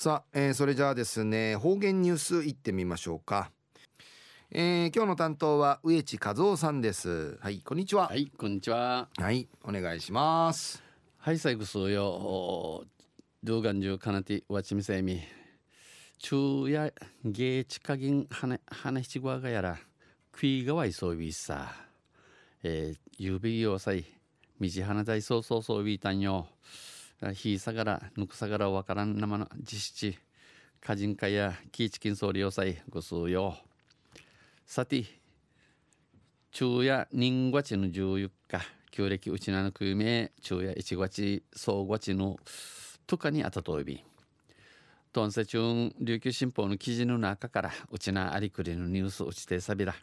さあ、えー、それじゃあですね方言ニュースいってみましょうか、えー、今日の担当は植地和夫さんです。はいこんにちは。はいこんにちは。はいお願いします。はい最後そうよ。動画中かなてわちみせみ。昼夜芸地下銀花花七号がやら食いがわいそうびさ。えー、ゆびよさいみじ花大そうそうそうびたんよひさがらぬくさがらわからん生の実施歌人会やキーチキン総理要塞ご数よさて昼夜人月の14日旧暦うちなのくめ昼夜1月総月のとかにあたといび。トンセチュン琉球新報の記事の中からうちなありくりのニュースうちてさびら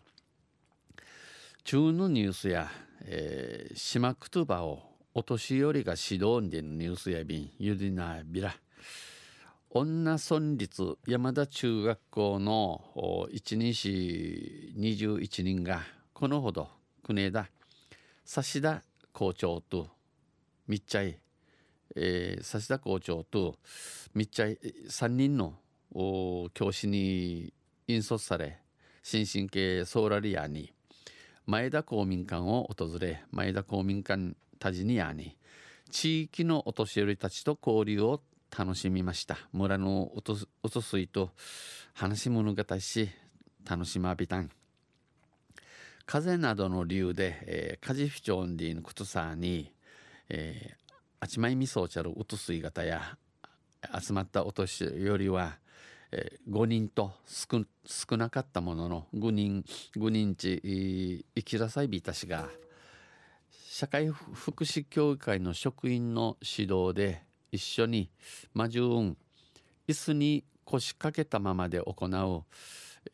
中のニュースや、えー、島くとばをお年寄りが指導でのニュースやびんゆりなびら。女村立山田中学校の一人士21人がこのほど国枝指田校長と密着、えー、指田校長と密着3人の教師に引率され新進系ソーラリアに前田公民館を訪れ前田公民館タジニアに地域のお年寄りたちと交流を楽しみました。村のおとおとすいと話し物語し楽しまびたん。風などの理由で、えー、カジフチョンディのことさに、えー、あちまいみそうちゃるうとすい方や集まったお年寄りはえー、5人と少少なかったものの5人5人ち生きらさいびたしが社会福祉協議会の職員の指導で一緒に魔順椅子に腰掛けたままで行う、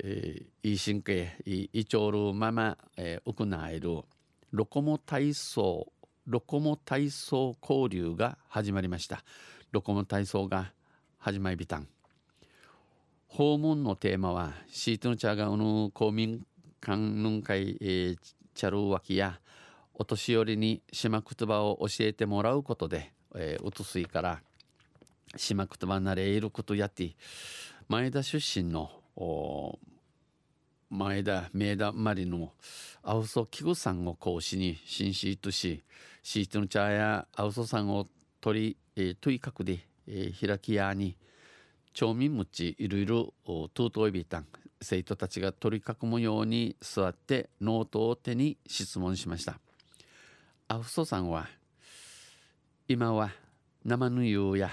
えー、いい神経いいちるまま、えー、行えるロコモ体操ロコモ体操交流が始まりました。ロコモ体操が始まりびたん。訪問のテーマはシートのチャガウの公民館の会、えー、チャルワキやお年寄りに島言葉を教えてもらうことで、えー、うとすいから島言葉なれいることやって前田出身の前田明田マリのアウソキグさんを講師に新シートしシートの茶やアウソさんを取り、えー、問いかくで、えー、開きやに町民むちいろいろトゥートイビタン生徒たちが取り囲むように座ってノートを手に質問しました。アフソさんは今は生ぬゆうや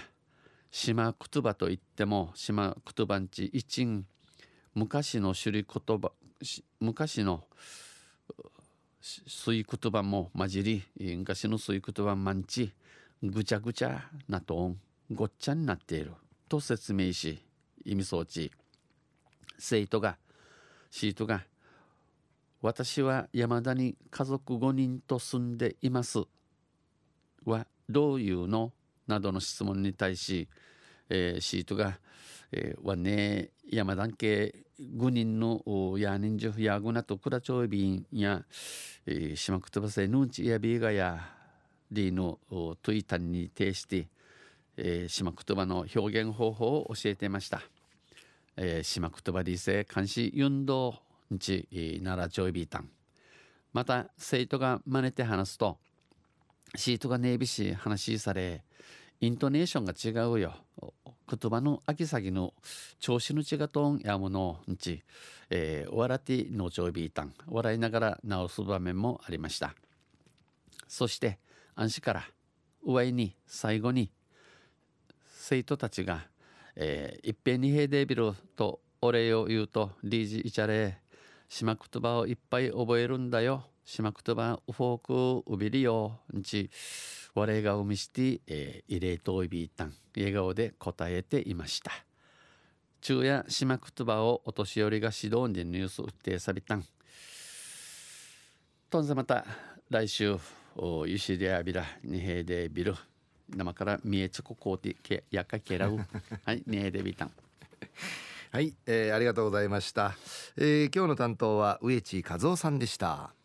島言葉といっても島言葉んち一ん昔の首里言葉昔の水言葉も混じり昔の水言葉まんちぐちゃぐちゃなとんごっちゃになっていると説明し意味装置生徒がシートが私は山田に家族5人と住んでいます。はどういうの？などの質問に対し、えー、シートが、えー、はね山田家5人のや人数やぐなとくらちょいびんや、えー、島くとばせぬんちやびがやりのトイタンに呈してえー、島言葉の表現方法を教えていました、えー、島言葉理性監視運動日、奈良ちょいビータン。また生徒が真似て話すとシートがネイビし話されイントネーションが違うよ。言葉の秋先の調子の違うとんやものんち、えー、笑ってのちょいビータン。笑いながら直す場面もありました。そして安心から上に最後に生徒たちが、えー、いっぺんに平デビルとお礼を言うとリージイチャレ島言葉をいっぱい覚えるんだよ。島言葉フォークウビリよ。んち我が海して、えー、慰霊といびいたん。笑顔で答えていました。昼夜島言葉をお年寄りが指導にニュース打ってさびたん。とんぜまた来週おゆしであびらにへでビル。生から見えちここうてけやかけらう。はいねデビタンはい、えー、ありがとうございました、えー、今日の担当は植地和夫さんでした。